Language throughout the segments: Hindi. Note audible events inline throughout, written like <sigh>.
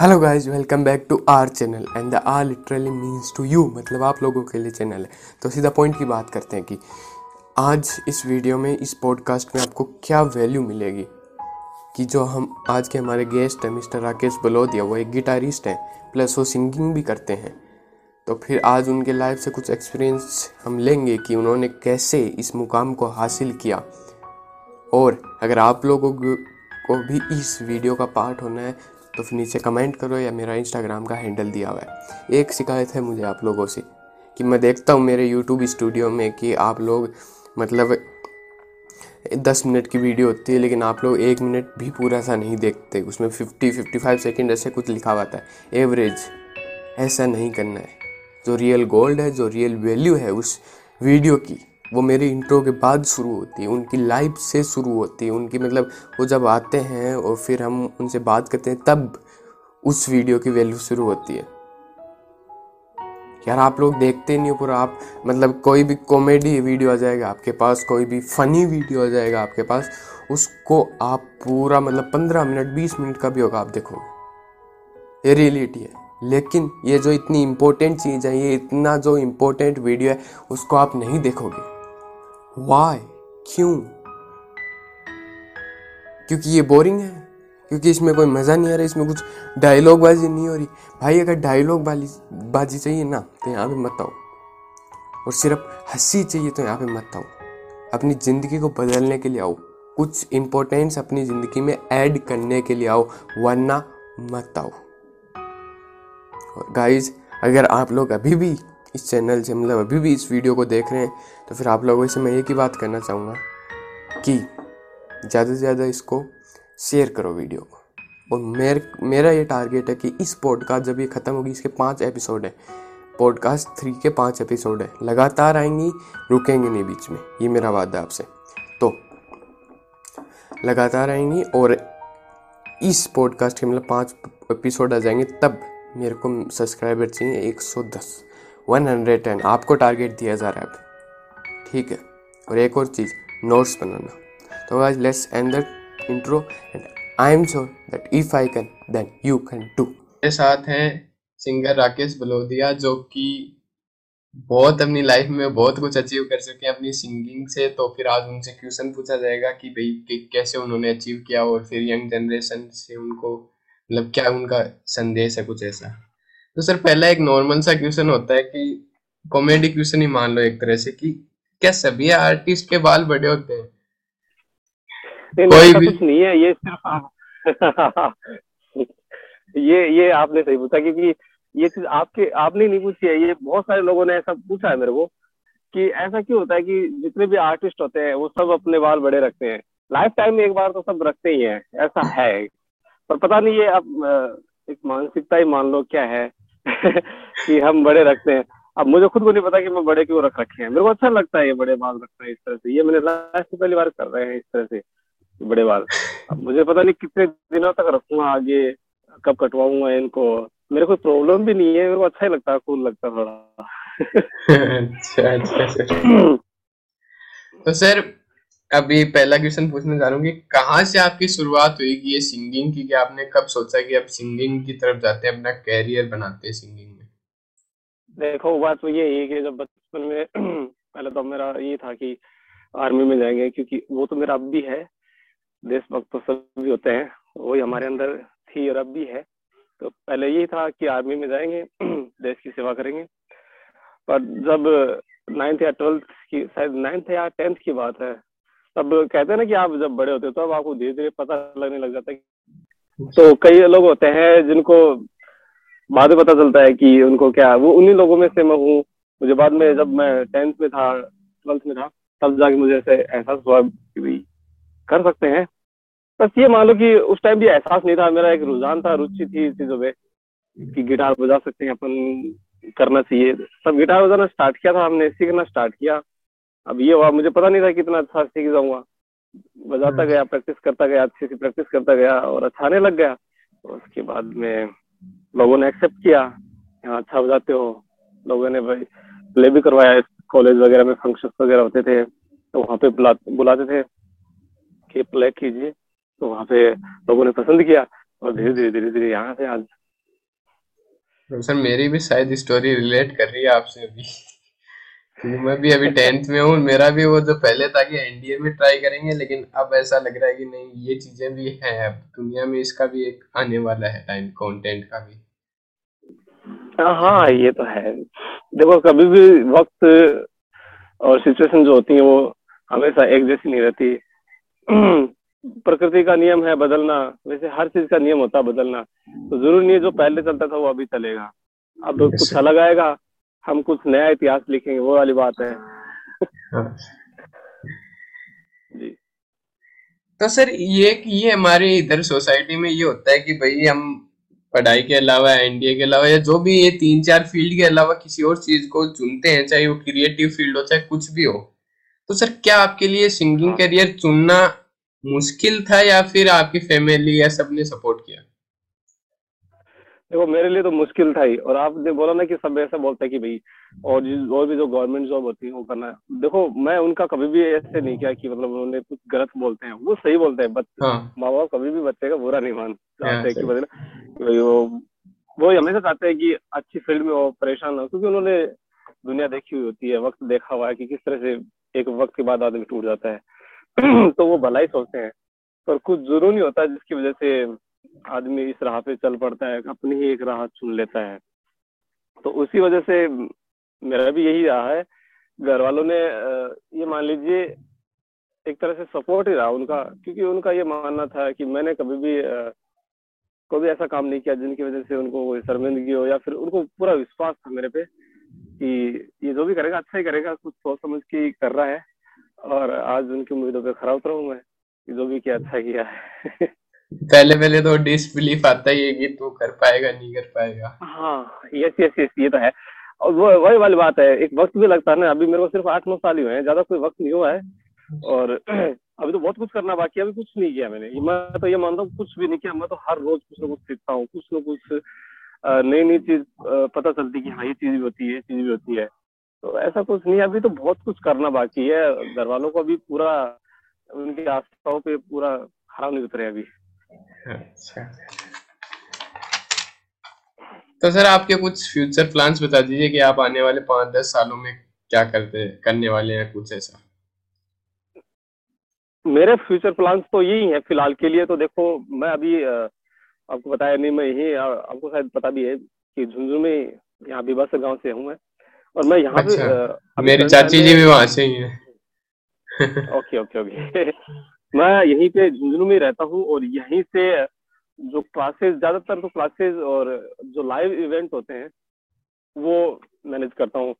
Hello guys welcome back to our channel and the R literally means to you मतलब आप लोगों के लिए चैनल है। तो सीधा पॉइंट की बात करते हैं कि आज इस वीडियो में, इस पॉडकास्ट में आपको क्या वैल्यू मिलेगी? कि जो हम, आज के हमारे गेस्ट हैं मिस्टर राकेश बलोदिया, वो एक गिटारिस्ट हैं प्लस वो सिंगिंग भी करते हैं। तो फिर आज उनके लाइफ से कुछ एक्सपीरियंस हम लेंगे कि उन्होंने कैसे इस मुकाम को हासिल किया। और अगर आप लोगों को भी इस वीडियो का पार्ट होना है तो फिर नीचे कमेंट करो या मेरा इंस्टाग्राम का हैंडल दिया हुआ है। एक शिकायत है मुझे आप लोगों से कि मैं देखता हूँ मेरे यूट्यूब स्टूडियो में कि आप लोग मतलब दस मिनट की वीडियो होती है, लेकिन आप लोग एक मिनट भी पूरा सा नहीं देखते। उसमें फिफ्टी फिफ्टी फाइव सेकेंड ऐसे कुछ लिखा हुआ है एवरेज ऐसा नहीं करना है। जो रियल गोल्ड है, जो रियल वैल्यू है उस वीडियो की वो मेरी इंट्रो के बाद शुरू होती है, उनकी लाइफ से शुरू होती है, उनकी मतलब वो जब आते हैं और फिर हम उनसे बात करते हैं, तब उस वीडियो की वैल्यू शुरू होती है। यार आप लोग देखते नहीं हो पूरा, आप मतलब कोई भी कॉमेडी वीडियो आ जाएगा आपके पास, कोई भी फनी वीडियो आ जाएगा आपके पास, उसको आप पूरा मतलब पंद्रह मिनट, बीस मिनट का भी होगा, आप देखोगे। ये रियलिटी है। लेकिन ये जो इतनी इम्पोर्टेंट चीज़ है, ये इतना जो इम्पोर्टेंट वीडियो है, उसको आप नहीं देखोगे। वाई क्यों? क्योंकि ये बोरिंग है। क्योंकि इसमें कोई मज़ा नहीं आ रहा, इसमें कुछ डायलॉग बाजी नहीं हो रही। भाई, अगर डायलॉग बाजी बाजी चाहिए ना तो यहाँ पे मत आओ। और सिर्फ़ हँसी चाहिए तो यहाँ पे मत आओ। अपनी ज़िंदगी को बदलने के लिए आओ। कुछ इम्पोर्टेंस अपनी ज़िंदगी में ऐड करने के लिए आओ, वरना मत आओ। गाइज़ अगर आप लोग अभी भी इस चैनल से मतलब अभी भी इस वीडियो को देख रहे हैं तो फिर आप लोगों से मैं एक ही बात करना चाहूँगा कि ज़्यादा से ज़्यादा इसको शेयर करो वीडियो को। और मेर, मेरा ये टारगेट है कि इस पॉडकास्ट जब ये ख़त्म होगी, इसके पाँच एपिसोड है। पॉडकास्ट थ्री के पाँच एपिसोड है। लगातार आएँगी, रुकेंगे नहीं बीच में। ये मेरा वादा है आपसे। तो लगातार आएँगी और इस पॉडकास्ट के मतलब पाँच एपिसोड आ जाएँगे, तब मेरे को सब्सक्राइबर चाहिए 110 110 आपको टारगेट दिया जा रहा है ठीक है? और एक और चीज़ नोट्स बनाना। तो आज let's end the intro and I am sure that if I can then you can too मेरे साथ हैं सिंगर राकेश बलोदिया, जो कि बहुत अपनी लाइफ में बहुत कुछ अचीव कर चुके हैं अपनी सिंगिंग से। तो फिर आज उनसे क्वेश्चन पूछा जाएगा कि भाई कैसे उन्होंने अचीव किया और फिर यंग जनरेशन से उनको मतलब क्या उनका संदेश है कुछ ऐसा। तो सर पहला एक नॉर्मल सा क्वेश्चन होता है कि कॉमेडी क्वेश्चन ही मान लो एक तरह से कि क्या सभी आर्टिस्ट के बाल बड़े होते हैं? नहीं, कोई भी कुछ नहीं है ये सिर्फ़ <laughs> ये ये आपने सही पूछा क्योंकि ये चीज़ आपके आपने नहीं पूछी है ये बहुत सारे लोगों ने ऐसा पूछा है मेरे को कि ऐसा क्यों होता है कि जितने भी आर्टिस्ट होते हैं वो सब अपने बाल बड़े रखते हैं। लाइफ टाइम में एक बार तो सब रखते ही हैं ऐसा है। पर पता नहीं ये अब एक मानसिकता ही मान लो क्या है। <laughs> कि हम बड़े रखते हैं। अब मुझे खुद को नहीं पता कि मैं बड़े क्यों रख रखे हैं। मेरे को अच्छा लगता है ये बड़े बाल रखना इस तरह से। ये मैंने लाइफ से पहली बार कर रहे हैं इस तरह से बड़े बाल। अब मुझे पता नहीं कितने दिनों तक रखूँगा आगे कब कटवाऊँगा इनको। मेरे को प्रॉब्लम भी नहीं है मेरे को अच्छा ही लगता है कूल लगता है थोड़ा। <laughs> अच्छा अच्छा। <laughs> तो सर अभी पहला क्वेश्चन पूछना चाह रहा हूँ कहाँ से आपकी शुरुआत हुई कि ये सिंगिंग की, कि आपने कब सोचा कि आप सिंगिंग की तरफ़ जाते हैं, अपना कैरियर बनाते हैं सिंगिंग में? देखो, बात तो ये है कि जब बचपन में <clears throat> पहले तो मेरा ये था कि आर्मी में जाएँगे, क्योंकि वो तो मेरा अब भी है। देशभक्त तो सब भी होते हैं, वही हमारे अंदर थी और अब भी है। तो पहले यही था कि आर्मी में जाएँगे, <clears throat> देश की सेवा करेंगे। पर जब नाइन्थ या ट्वेल्थ की, शायद नाइन्थ या टेंथ की बात है तब कहते हैं ना कि आप जब बड़े होते हो तो अब आपको धीरे धीरे पता लगने लग जाता है तो कई लोग होते हैं जिनको बाद में पता चलता है कि उनको क्या वो उन्हीं लोगों में से मैं हूँ। मुझे बाद में जब मैं टेंथ में था ट्वेल्थ में था तब जाके मुझे ऐसे एहसास हुआ कि कर सकते हैं। बस ये मान लो कि उस टाइम भी एहसास नहीं था। मेरा एक रुझान था रुचि थी चीज़ों पे कि गिटार बजा सकते हैं अपन करना चाहिए। तब गिटार बजाना स्टार्ट किया था हमने सीखना स्टार्ट किया। अब ये हुआ मुझे पता नहीं था कितना अच्छा सीख जाऊँगा बजाता हम्म। गया प्रैक्टिस करता गया अच्छी सी प्रैक्टिस करता गया और अच्छा आने लग गया। तो उसके बाद में लोगों ने एक्सेप्ट किया हाँ अच्छा बजाते हो। लोगों ने भाई प्ले भी करवाया कॉलेज वगैरह में फ़ंक्शन वगैरह होते थे तो वहाँ पे बुला बुलाते थे कि प्ले कीजिए। तो वहाँ पे लोगों ने पसंद किया और धीरे धीरे धीरे धीरे यहाँ से आज। सर मेरी भी शायद स्टोरी रिलेट कर रही है आपसे अभी। मैं भी अभी टेंथ में हूँ मेरा भी वो जो पहले था कि एनडीए में ट्राई करेंगे लेकिन अब ऐसा लग रहा है कि नहीं ये चीज़ें भी हैं अब। दुनिया में इसका भी एक आने वाला है टाइम कंटेंट का भी। हाँ ये तो है। देखो कभी भी वक्त और सिचुएशन जो होती है वो हमेशा एक जैसी नहीं रहती। <clears throat> प्रकृति का नियम है बदलना। वैसे हर चीज़ का नियम होता है बदलना। तो ज़रूर नहीं है जो पहले चलता था वो अभी चलेगा। अब कुछ अलग आएगा। हम कुछ नया इतिहास लिखेंगे वो वाली बात है। <laughs> जी तो सर ये ये हमारे इधर सोसाइटी में ये होता है कि भाई हम पढ़ाई के अलावा एनडीए के अलावा या जो भी ये तीन चार फ़ील्ड के अलावा किसी और चीज़ को चुनते हैं चाहे वो क्रिएटिव फ़ील्ड हो चाहे कुछ भी हो तो सर क्या आपके लिए सिंगिंग करियर हाँ। चुनना मुश्किल था या फिर आपकी फैमिली या सबने सपोर्ट देखो मेरे लिए तो मुश्किल था ही। और आपने बोला ना कि सब ऐसा बोलते हैं कि भाई और और भी जो गवर्नमेंट जॉब होती है वो करना है। देखो मैं उनका कभी भी ऐसे नहीं किया कि मतलब उन्होंने कुछ गलत बोलते हैं। वो सही बोलते हैं बच्चे हाँ। माँ बाप कभी भी बच्चे का बुरा नहीं मानते हाँ, कि मतलब वो वो हमेशा चाहते हैं कि अच्छी फ़ील्ड में वो परेशान हो क्योंकि उन्होंने दुनिया देखी हुई होती है वक्त देखा हुआ है कि किस तरह से एक वक्त के बाद आदमी टूट जाता है। <clears throat> तो वो भलाई सोचते हैं। पर कुछ ज़रूरी होता है जिसकी वजह से आदमी इस राह पे चल पड़ता है, अपनी ही एक राह चुन लेता है। तो उसी वजह से मेरा भी यही रहा है। घर वालों ने ये मान लीजिए, एक तरह से सपोर्ट ही रहा उनका, क्योंकि उनका ये मानना था कि मैंने कभी भी कोई भी ऐसा काम नहीं किया जिनकी वजह से उनको शर्मिंदगी हो या फिर उनको पूरा विश्वास था मेरे पे कि ये जो भी करेगा अच्छा ही करेगा, कुछ सोच समझ के कर रहा है। और आज उनकी उम्मीदों पे खरा उतरा हूँ मैं जो भी किया अच्छा किया है। <laughs> पहले पहले तो डिसबिलीफ आता ही है कि तू कर पाएगा, नहीं कर पाएगा। हाँ यस यस यस ये तो है। और वो, वही वाली बात है, एक वक्त भी लगता है ना, अभी मेरे को सिर्फ़ आठ नौ साल ही हुए हैं, ज़्यादा कोई वक्त नहीं हुआ है। और <clears throat> अभी तो बहुत कुछ करना बाकी है, अभी कुछ नहीं किया मैंने। मैं तो ये मानता हूँ, कुछ भी नहीं किया, मैं तो हर रोज कुछ ना कुछ सीखता हूँ, कुछ ना कुछ नई नई चीज़ पता चलती कि हाँ ये चीज़ भी होती है, ये चीज़ भी होती है। तो ऐसा कुछ नहीं, अभी तो बहुत कुछ करना बाकी है। घर वालों को अभी पूरा, उनकी आस्थाओं पे पूरा खराब नहीं उतरे अभी। अच्छा। तो सर आपके कुछ फ्यूचर प्लान्स बता दीजिए कि आप आने वाले पाँच दस सालों में क्या करते करने वाले हैं कुछ ऐसा? मेरे फ्यूचर प्लान्स तो यही है फ़िलहाल के लिए। तो देखो मैं अभी आपको बताया नहीं मैं यही आपको शायद पता भी है कि झुंझुनू में यहाँ बीबा से गाँव से हूँ मैं। और मैं यहाँ अच्छा, पे मेरी चाची जी भी वहाँ से ही है। Okay okay okay. <laughs> मैं यहीं पे झुंझुनू में रहता हूँ और यहीं से जो क्लासेस ज़्यादातर तो क्लासेस और जो लाइव इवेंट होते हैं, वो मैनेज करता हूँ।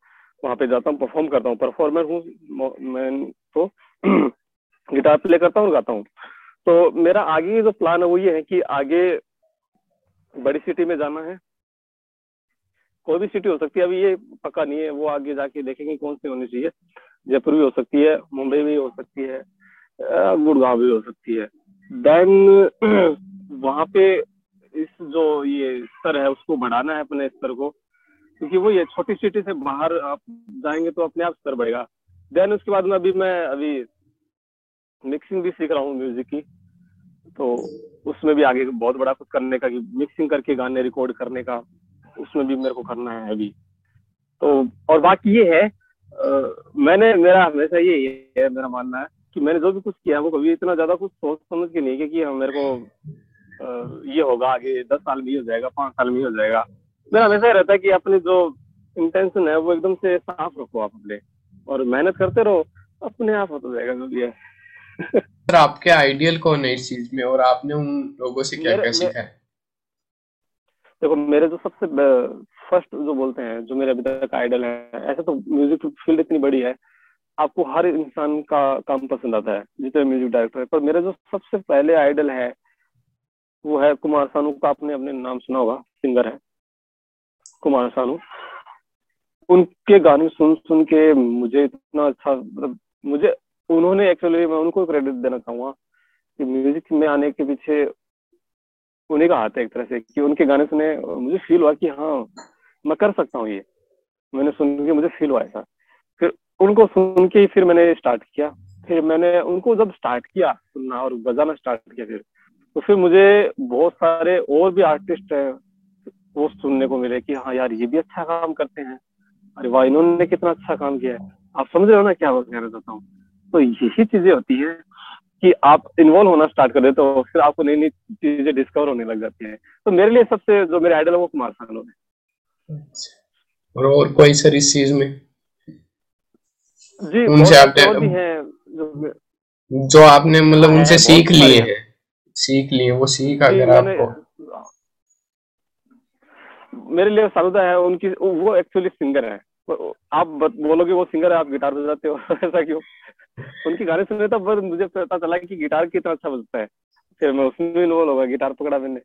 वहाँ पे जाता हूँ परफॉर्म करता हूँ। परफॉर्मर हूँ, मैं तो <clears throat> गिटार प्ले करता हूँ गाता हूँ। तो मेरा आगे जो प्लान है, वो ये है कि आगे बड़ी सिटी में जाना है। कोई भी सिटी हो सकती है, अभी ये पक्का नहीं है। वो आगे जाके देखेंगे कौन सी होनी चाहिए। जयपुर भी हो सकती है, मुंबई भी हो सकती है। गुड़गांव भी हो सकती है। देन <clears throat> वहाँ पे इस जो ये स्तर है उसको बढ़ाना है अपने स्तर को क्योंकि वो ये छोटी सिटी से बाहर आप जाएँगे तो अपने आप स्तर बढ़ेगा। देन उसके बाद में अभी मैं अभी मिक्सिंग भी सीख रहा हूँ म्यूज़िक की तो उसमें भी आगे बहुत बड़ा कुछ करने का कि मिक्सिंग करके गाने रिकॉर्ड करने का उसमें भी मेरे को करना है अभी। तो और बाकी ये है आ, मैंने मेरा हमेशा ये है मेरा मानना है कि मैंने जो भी कुछ किया वो कभी इतना ज़्यादा कुछ सोच समझ के नहीं किया कि हाँ मेरे को ये होगा आगे दस साल में हो जाएगा पाँच साल में हो जाएगा। मेरा हमेशा रहता है कि अपनी जो इंटेंशन है वो एकदम से साफ़ रखो आप अपने। और मेहनत करते रहो अपने आप होता जाएगा जो भी है। सर आपके आइडियल कौन है इस चीज़ में और आपने उन लोगों से क्या क्या सीखा है? देखो मेरे जो सबसे फ़र्स्ट जो बोलते हैं जो मेरे अभी तक आइडल है ऐसे तो म्यूज़िक फ़ील्ड इतनी बड़ी है आपको हर इंसान का काम पसंद आता है, जितने म्यूज़िक डायरेक्टर है। पर मेरा जो सबसे पहले आइडल है, वो है कुमार सानू का, आपने अपने नाम सुना होगा, सिंगर है कुमार सानू। उनके गाने सुन सुन के मुझे इतना अच्छा मतलब मुझे, उन्होंने एक्चुअली मैं उनको क्रेडिट देना चाहूँगा कि म्यूज़िक में आने के पीछे उन्हीं का हाथ है एक तरह से, कि उनके गाने सुने, मुझे फील हुआ कि हाँ मैं कर सकता हूँ ये। मैंने सुन के मुझे फील हुआ ऐसा। उनको सुन के ही फिर मैंने स्टार्ट किया। फिर मैंने उनको जब स्टार्ट किया सुनना और बजाना स्टार्ट किया फिर तो फिर मुझे बहुत सारे और भी आर्टिस्ट है दोस्त सुनने को मिले कि हाँ यार, ये भी अच्छा काम करते हैं। अरे वाह, इन्होंने कितना अच्छा काम किया है। आप समझ रहे हो ना क्या कहना चाहता हूँ? तो यही चीज़ें होती है कि आप इन्वॉल्व होना स्टार्ट कर देते हो, फिर आपको नई नई चीज़ें डिस्कवर होने लग जाती है। तो मेरे लिए सबसे जो मेरे आइडल है वो कुमार सानू है। अच्छा। और कोई सर इस चीज़ में? जी उनसे आपने भी हैं जो आपने मतलब हाँ, उनसे सीख लिए हैं। सीख लिए वो सीख अगर आपको। मेरे लिए सारुदा है उनकी वो एक्चुअली सिंगर है। आप बोलोगे वो सिंगर है आप गिटार बजाते हो <laughs> ऐसा क्यों? उनके गाने सुने तो पर मुझे पता चला कि गिटार कितना अच्छा बजता है। फिर मैं उसमें भी इन्वॉल्व होगा गिटार पकड़ा मैंने।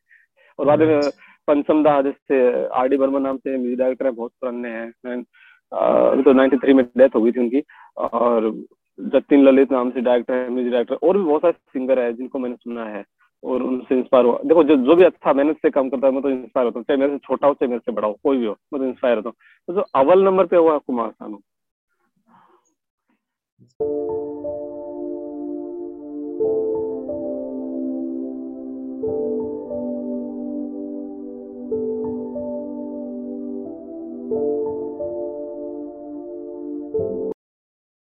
और बाद में पंचम दा जैसे आर डी बर्मन नाम से म्यूज़िक डायरेक्टर है बहुत पुराने हैं तो नाइन्टी थ्री में डेथ हो गई थी उनकी और जतिन ललित नाम से डायरेक्टर है म्यूज़िक डायरेक्टर और भी बहुत सारे सिंगर है जिनको मैंने सुना है और उनसे इंस्पायर हुआ। देखो, जो जो भी अच्छा मेहनत से काम करता है, मैं तो इंस्पायर होता हूँ, चाहे मेरे से छोटा हो, चाहे मेरे से बड़ा हो, कोई भी हो, मैं तो इंस्पायर होता हूँ। तो जो अव्वल नंबर पे हुआ कुमार सानू।